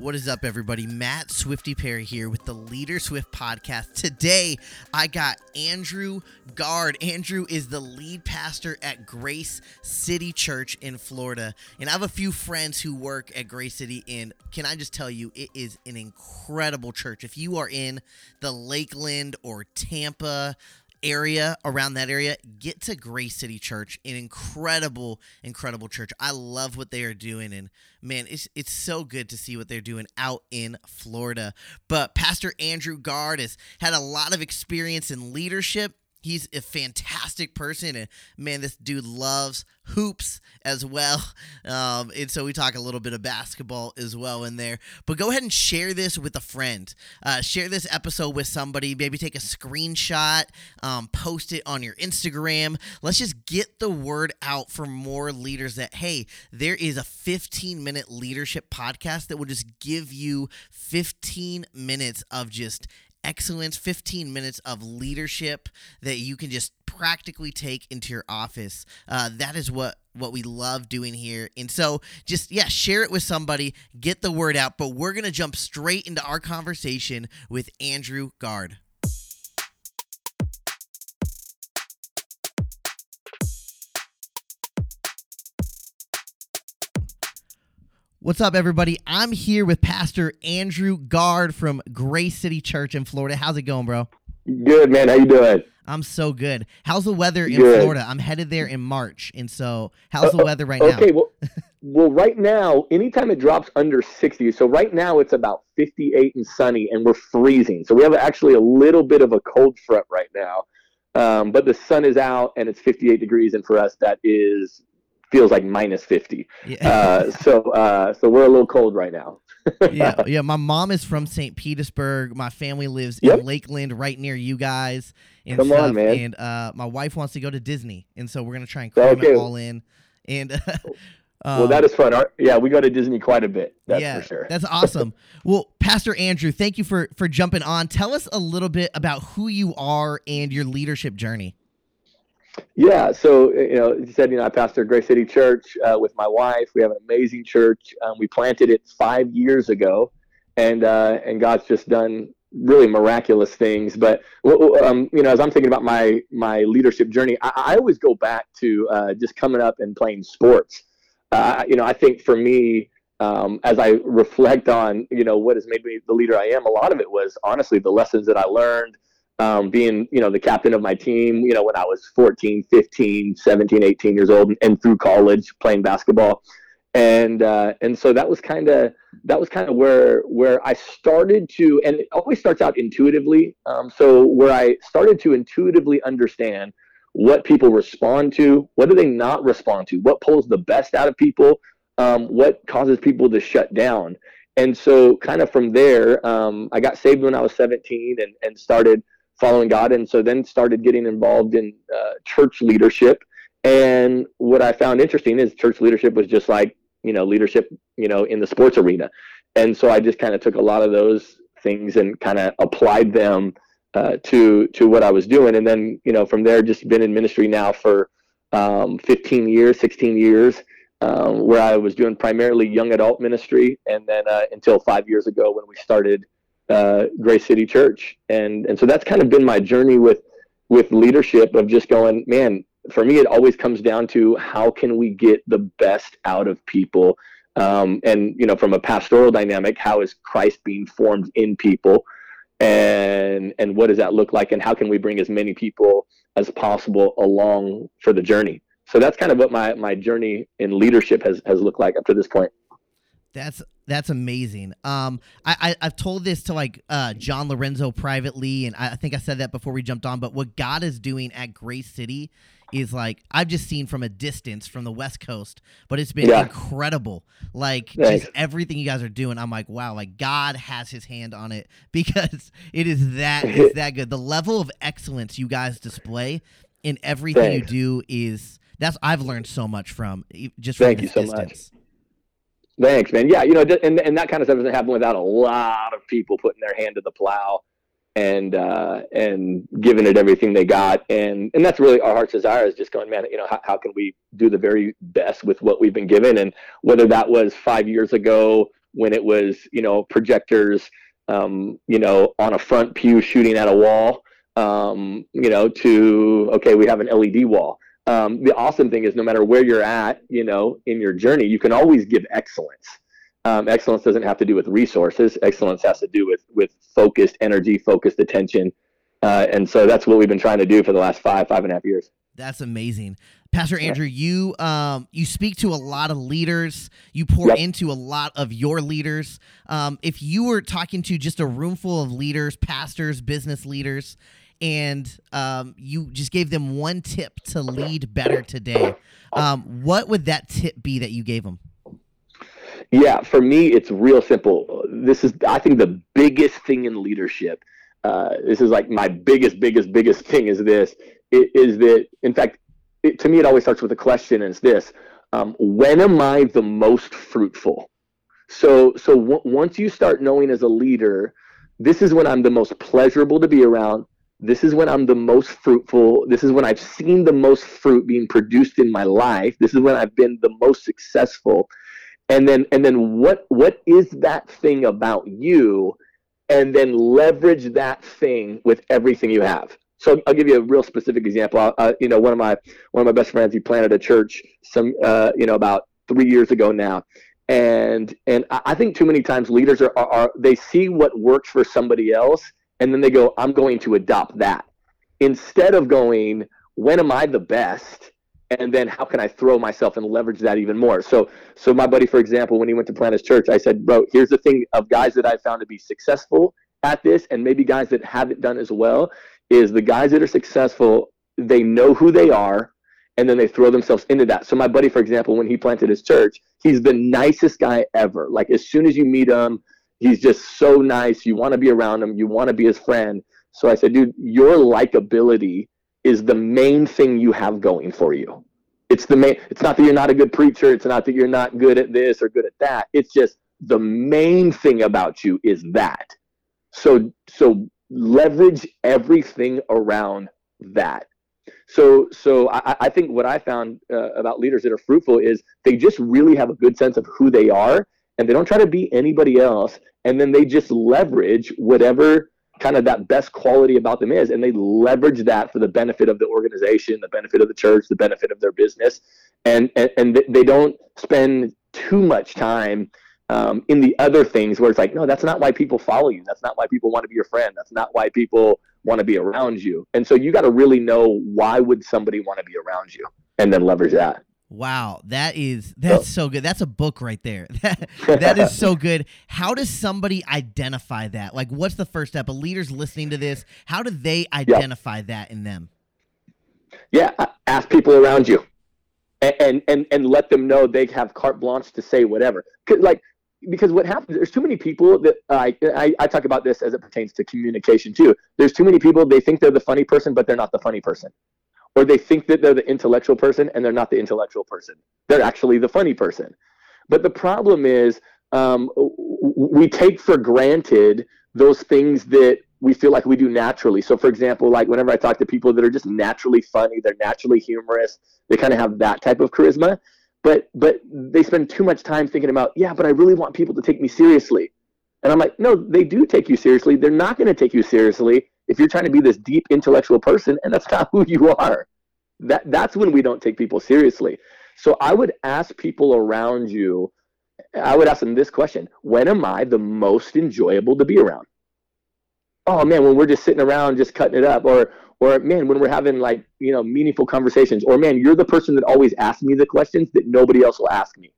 What is up, everybody? Matt Swifty Perry here with the Leader Swift podcast. Today, I got Andrew Gard. Andrew is the lead pastor at Grace City Church in Florida. And I have a few friends who work at Grace City. And can I just tell you, it is an incredible church. If you are in the Lakeland or Tampa, area around that area, get to Grace City Church, an incredible, incredible church. I love what they are doing, and man, it's it's so good to see what they're doing out in Florida. But Pastor Andrew Gard has had a lot of experience in leadership He's a fantastic person, and man, this dude loves hoops as well. Um, and so we talk a little bit of basketball as well in there. But go ahead and share this with a friend. Uh, share this episode with somebody. Maybe take a screenshot, um, post it on your Instagram. Let's just get the word out for more leaders that hey, there is a 15 minute leadership podcast that will just give you 15 minutes of just excellence, 15 minutes of leadership that you can just practically take into your office. Uh, that is what what we love doing here. And so just yeah, share it with somebody, get the word out, but we're going to jump straight into our conversation with Andrew Gard. What's up, everybody? I'm here with Pastor Andrew Gard from Grace City Church in Florida. How's it going, bro? Good, man. How you doing? I'm so good. How's the weather in good. Florida? I'm headed there in March, and so how's uh, the weather right okay, now? Okay, well, well, right now, anytime it drops under 60, so right now it's about 58 and sunny, and we're freezing. So we have actually a little bit of a cold front right now, um, but the sun is out and it's 58 degrees, and for us that is feels like minus 50. Yeah. Uh, so uh, so we're a little cold right now. yeah, yeah. My mom is from St. Petersburg. My family lives yep. in Lakeland, right near you guys. And Come stuff. on, man. And uh, my wife wants to go to Disney, and so we're gonna try and cram okay. it all in. And um, well, that is fun. Our, yeah, we go to Disney quite a bit. That's yeah, for sure. that's awesome. well, Pastor Andrew, thank you for for jumping on. Tell us a little bit about who you are and your leadership journey. Yeah, so you know, you said you know I pastor Grace City Church uh, with my wife. We have an amazing church. Um, we planted it five years ago, and uh, and God's just done really miraculous things. But um, you know, as I'm thinking about my my leadership journey, I, I always go back to uh, just coming up and playing sports. Uh, you know, I think for me, um, as I reflect on you know what has made me the leader I am, a lot of it was honestly the lessons that I learned um, being, you know, the captain of my team, you know, when I was 14, 15, 17, 18 years old and through college playing basketball. And, uh, and so that was kind of, that was kind of where, where I started to, and it always starts out intuitively. Um, so where I started to intuitively understand what people respond to, what do they not respond to, what pulls the best out of people, um, what causes people to shut down. And so kind of from there, um, I got saved when I was 17 and, and started following God, and so then started getting involved in uh, church leadership. And what I found interesting is church leadership was just like you know leadership, you know, in the sports arena. And so I just kind of took a lot of those things and kind of applied them uh, to to what I was doing. And then you know from there, just been in ministry now for um, 15 years, 16 years. Um, where I was doing primarily young adult ministry, and then uh, until five years ago when we started uh, Grace City Church, and and so that's kind of been my journey with with leadership of just going, man. For me, it always comes down to how can we get the best out of people, um, and you know, from a pastoral dynamic, how is Christ being formed in people, and and what does that look like, and how can we bring as many people as possible along for the journey. So that's kind of what my my journey in leadership has has looked like up to this point. That's that's amazing. Um, I, I have told this to like uh John Lorenzo privately, and I, I think I said that before we jumped on. But what God is doing at Grace City is like I've just seen from a distance from the West Coast, but it's been yeah. incredible. Like just everything you guys are doing, I'm like, wow, like God has His hand on it because it is that it's that good. The level of excellence you guys display in everything Thanks. you do is that's I've learned so much from just from Thank you so distance. much. Thanks, man. Yeah, you know, and and that kind of stuff doesn't happen without a lot of people putting their hand to the plow and uh, and giving it everything they got, and and that's really our heart's desire is just going, man. You know, how, how can we do the very best with what we've been given, and whether that was five years ago when it was you know projectors um, you know on a front pew shooting at a wall um, you know to okay we have an led wall um, the awesome thing is no matter where you're at you know in your journey you can always give excellence um, excellence doesn't have to do with resources excellence has to do with with focused energy focused attention uh, and so that's what we've been trying to do for the last five five and a half years that's amazing. Pastor Andrew, you um you speak to a lot of leaders. You pour yep. into a lot of your leaders. Um, if you were talking to just a room full of leaders, pastors, business leaders, and um, you just gave them one tip to lead better today, um, what would that tip be that you gave them? Yeah, for me, it's real simple. This is, I think, the biggest thing in leadership. Uh, this is like my biggest, biggest, biggest thing is this is that, in fact, it, to me, it always starts with a question, and it's this: um, When am I the most fruitful? So, so w- once you start knowing as a leader, this is when I'm the most pleasurable to be around. This is when I'm the most fruitful. This is when I've seen the most fruit being produced in my life. This is when I've been the most successful. And then, and then, what what is that thing about you? And then leverage that thing with everything you have. So I'll give you a real specific example. Uh, you know, one of my one of my best friends, he planted a church some, uh, you know, about three years ago now, and and I think too many times leaders are, are, are they see what works for somebody else, and then they go, I'm going to adopt that, instead of going, when am I the best? and then how can I throw myself and leverage that even more? So, so my buddy, for example, when he went to plant his church, I said, bro, here's the thing of guys that I found to be successful at this, and maybe guys that haven't done as well, is the guys that are successful, they know who they are, and then they throw themselves into that. So my buddy, for example, when he planted his church, he's the nicest guy ever. Like as soon as you meet him, he's just so nice. You want to be around him. You want to be his friend. So I said, dude, your likability is the main thing you have going for you. It's the main. It's not that you're not a good preacher. It's not that you're not good at this or good at that. It's just the main thing about you is that. So so leverage everything around that. So, so I, I think what I found uh, about leaders that are fruitful is they just really have a good sense of who they are, and they don't try to be anybody else. And then they just leverage whatever kind of that best quality about them is, and they leverage that for the benefit of the organization, the benefit of the church, the benefit of their business, and and, and they don't spend too much time um, in the other things where it's like, no, that's not why people follow you. That's not why people want to be your friend. That's not why people want to be around you. And so you got to really know why would somebody want to be around you, and then leverage that. Wow, that is that's so, good. That's a book right there. That, that is so good. How does somebody identify that? Like, what's the first step? A leader's listening to this. How do they identify yeah. that in them? Yeah, ask people around you, and and and let them know they have carte blanche to say whatever. Like because what happens there's too many people that I, I, I talk about this as it pertains to communication too there's too many people they think they're the funny person but they're not the funny person or they think that they're the intellectual person and they're not the intellectual person. They're actually the funny person. But the problem is um, we take for granted those things that we feel like we do naturally. So for example like whenever i talk to people that are just naturally funny they're naturally humorous they kind of have that type of charisma but but they spend too much time thinking about yeah but i really want people to take me seriously. And i'm like no they do take you seriously. They're not going to take you seriously if you're trying to be this deep intellectual person and that's not who you are. That that's when we don't take people seriously. So i would ask people around you i would ask them this question when am i the most enjoyable to be around? Oh man when we're just sitting around just cutting it up or or man when we're having like you know meaningful conversations or man you're the person that always asks me the questions that nobody else will ask me.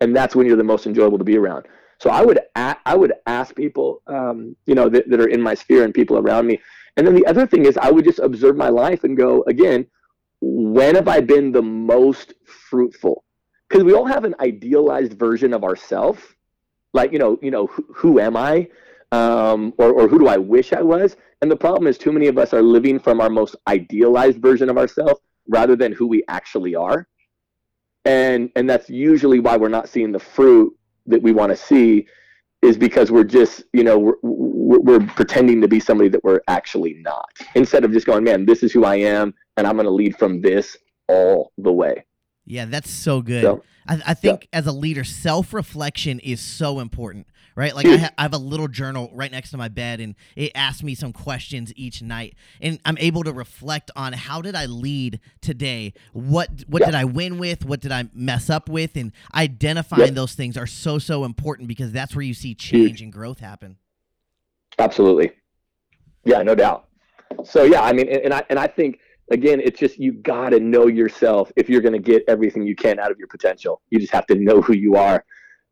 And that's when you're the most enjoyable to be around so i would a- i would ask people um, you know that, that are in my sphere and people around me. And then the other thing is i would just observe my life and go again when have i been the most fruitful? Because we all have an idealized version of ourselves like you know you know who, who am i? Um, or, or who do i wish i was? And the problem is, too many of us are living from our most idealized version of ourselves rather than who we actually are. And and that's usually why we're not seeing the fruit that we want to see, is because we're just you know we're, we're pretending to be somebody that we're actually not. Instead of just going, man, this is who I am, and I'm going to lead from this all the way. Yeah, that's so good. So, I, I, think yeah. as a leader, self reflection is so important, right? Like I, ha- I, have a little journal right next to my bed, and it asks me some questions each night, and I'm able to reflect on how did I lead today? What what yeah. did I win with? What did I mess up with? And identifying yeah. those things are so so important because that's where you see change Huge. and growth happen. Absolutely, yeah, no doubt. So yeah, I mean, and, and I and I think again, it's just you got to know yourself if you're going to get everything you can out of your potential. You just have to know who you are.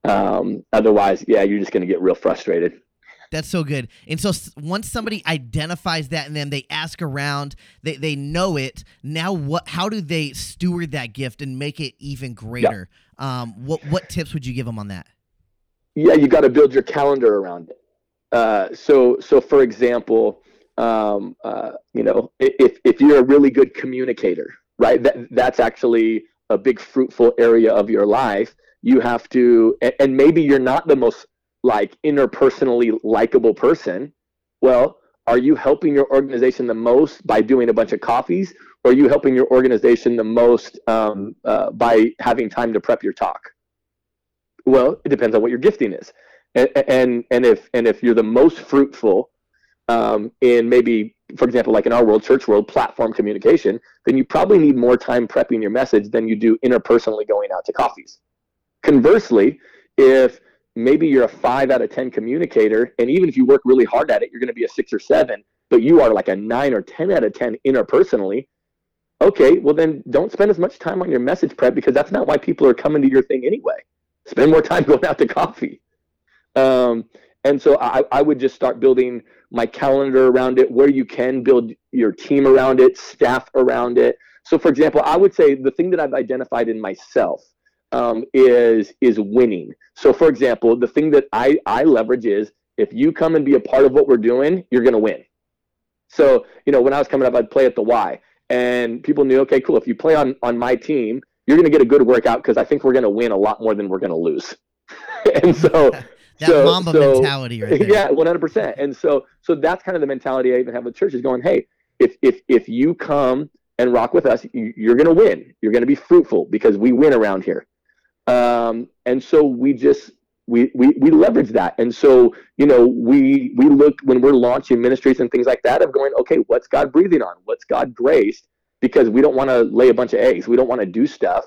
Um, otherwise, yeah, you're just going to get real frustrated. That's so good. And so once somebody identifies that and then they ask around, they, they know it. Now, what? How do they steward that gift and make it even greater? Yeah. Um, what what tips would you give them on that? Yeah, you got to build your calendar around it. Uh, so so for example, um, uh, you know, if, if you're a really good communicator, right, that, that's actually a big fruitful area of your life. You have to, and, maybe you're not the most like interpersonally likable person. Well, are you helping your organization the most by doing a bunch of coffees, or are you helping your organization the most um, uh, by having time to prep your talk? Well, it depends on what your gifting is, and and and if and if you're the most fruitful um, in maybe, for example, like in our world, church world, platform communication, then you probably need more time prepping your message than you do interpersonally going out to coffees. Conversely, if maybe you're a five out of 10 communicator, and even if you work really hard at it, you're going to be a six or seven, but you are like a nine or 10 out of 10 interpersonally. Okay, well, then don't spend as much time on your message prep because that's not why people are coming to your thing anyway. Spend more time going out to coffee. Um, and so I, I would just start building my calendar around it, where you can build your team around it, staff around it. So, for example, I would say the thing that I've identified in myself um, is is winning. So, for example, the thing that I I leverage is if you come and be a part of what we're doing, you're going to win. So, you know, when I was coming up, I'd play at the Y, and people knew, okay, cool. If you play on on my team, you're going to get a good workout because I think we're going to win a lot more than we're going to lose. and so that so, Mamba so, mentality, right? There. Yeah, one hundred percent. And so, so that's kind of the mentality I even have with churches. Going, hey, if if if you come and rock with us, you're going to win. You're going to be fruitful because we win around here. Um, and so we just we, we we leverage that. And so you know we we look when we're launching ministries and things like that of going, okay, what's God breathing on? What's God graced? Because we don't want to lay a bunch of eggs. We don't want to do stuff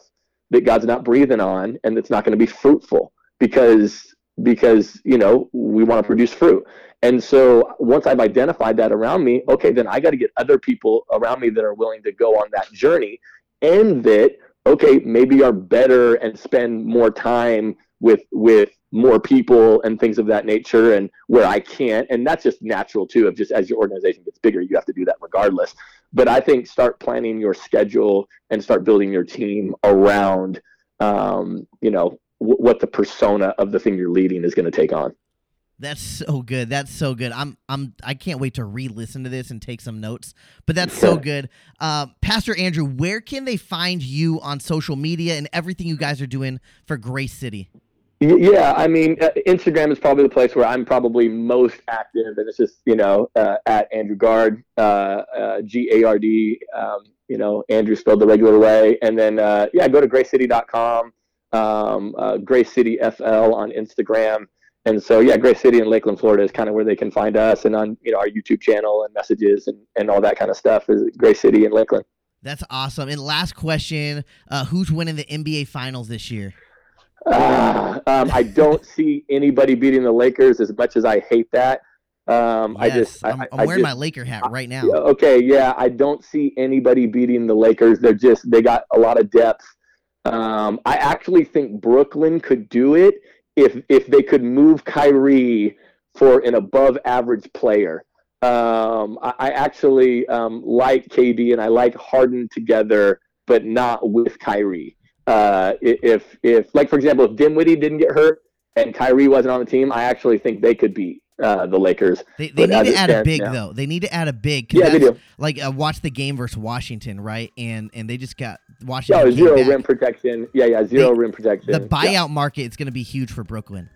that God's not breathing on and that's not going to be fruitful because because you know we want to produce fruit and so once i've identified that around me okay then i got to get other people around me that are willing to go on that journey and that okay maybe are better and spend more time with with more people and things of that nature and where i can't and that's just natural too of just as your organization gets bigger you have to do that regardless but i think start planning your schedule and start building your team around um, you know w- what the persona of the thing you're leading is going to take on. That's so good. That's so good. I'm I'm I can't wait to re-listen to this and take some notes. But that's so good. Uh, Pastor Andrew, where can they find you on social media and everything you guys are doing for Grace City? Yeah, I mean, uh, Instagram is probably the place where I'm probably most active, and it's just you know uh, at Andrew Gard, uh, uh G A R D. Um, you know, Andrew spelled the regular way, and then uh, yeah, go to gracecity.com um, uh, Grace City FL on Instagram. And so, yeah, Grace City in Lakeland, Florida is kind of where they can find us and on, you know, our YouTube channel and messages and, and all that kind of stuff is Grace City in Lakeland. That's awesome. And last question, uh, who's winning the NBA finals this year? Uh, um, I don't see anybody beating the Lakers as much as I hate that. Um, yes, I just, I'm, I, I'm wearing just, my Laker hat right now. Okay. Yeah. I don't see anybody beating the Lakers. They're just, they got a lot of depth. Um, I actually think Brooklyn could do it if if they could move Kyrie for an above average player. Um, I, I, actually um, like KD and I like Harden together, but not with Kyrie. Uh, if if like for example, if Dinwiddie didn't get hurt and Kyrie wasn't on the team, I actually think they could beat uh, the Lakers. They, they need to add a big though. They need to add a big. Yeah, they do. Like uh, watch the game versus Washington, right? And and they just got Washington. Yeah, zero rim protection. Yeah, yeah, zero they, rim protection. The buyout yeah. market is going to be huge for Brooklyn.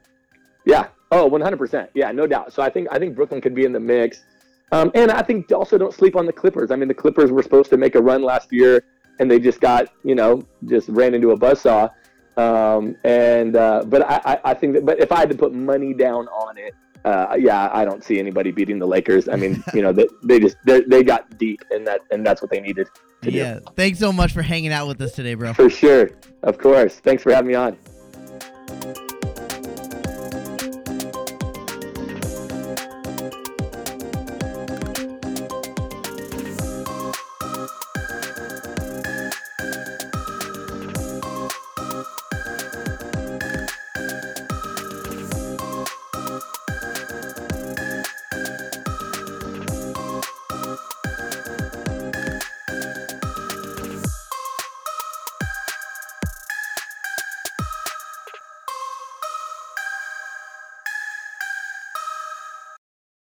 Yeah. Oh, 100 percent. Yeah, no doubt. So I think I think Brooklyn could be in the mix. Um, and I think also don't sleep on the Clippers. I mean, the Clippers were supposed to make a run last year. and they just got you know just ran into a buzzsaw. Um, and uh, but I, I think that but if I had to put money down on it, uh, yeah, I don't see anybody beating the Lakers. I mean, you know, they, they just they got deep, and that and that's what they needed. yeah. Do. Thanks so much for hanging out with us today, bro. For sure. Of course. Thanks for having me on.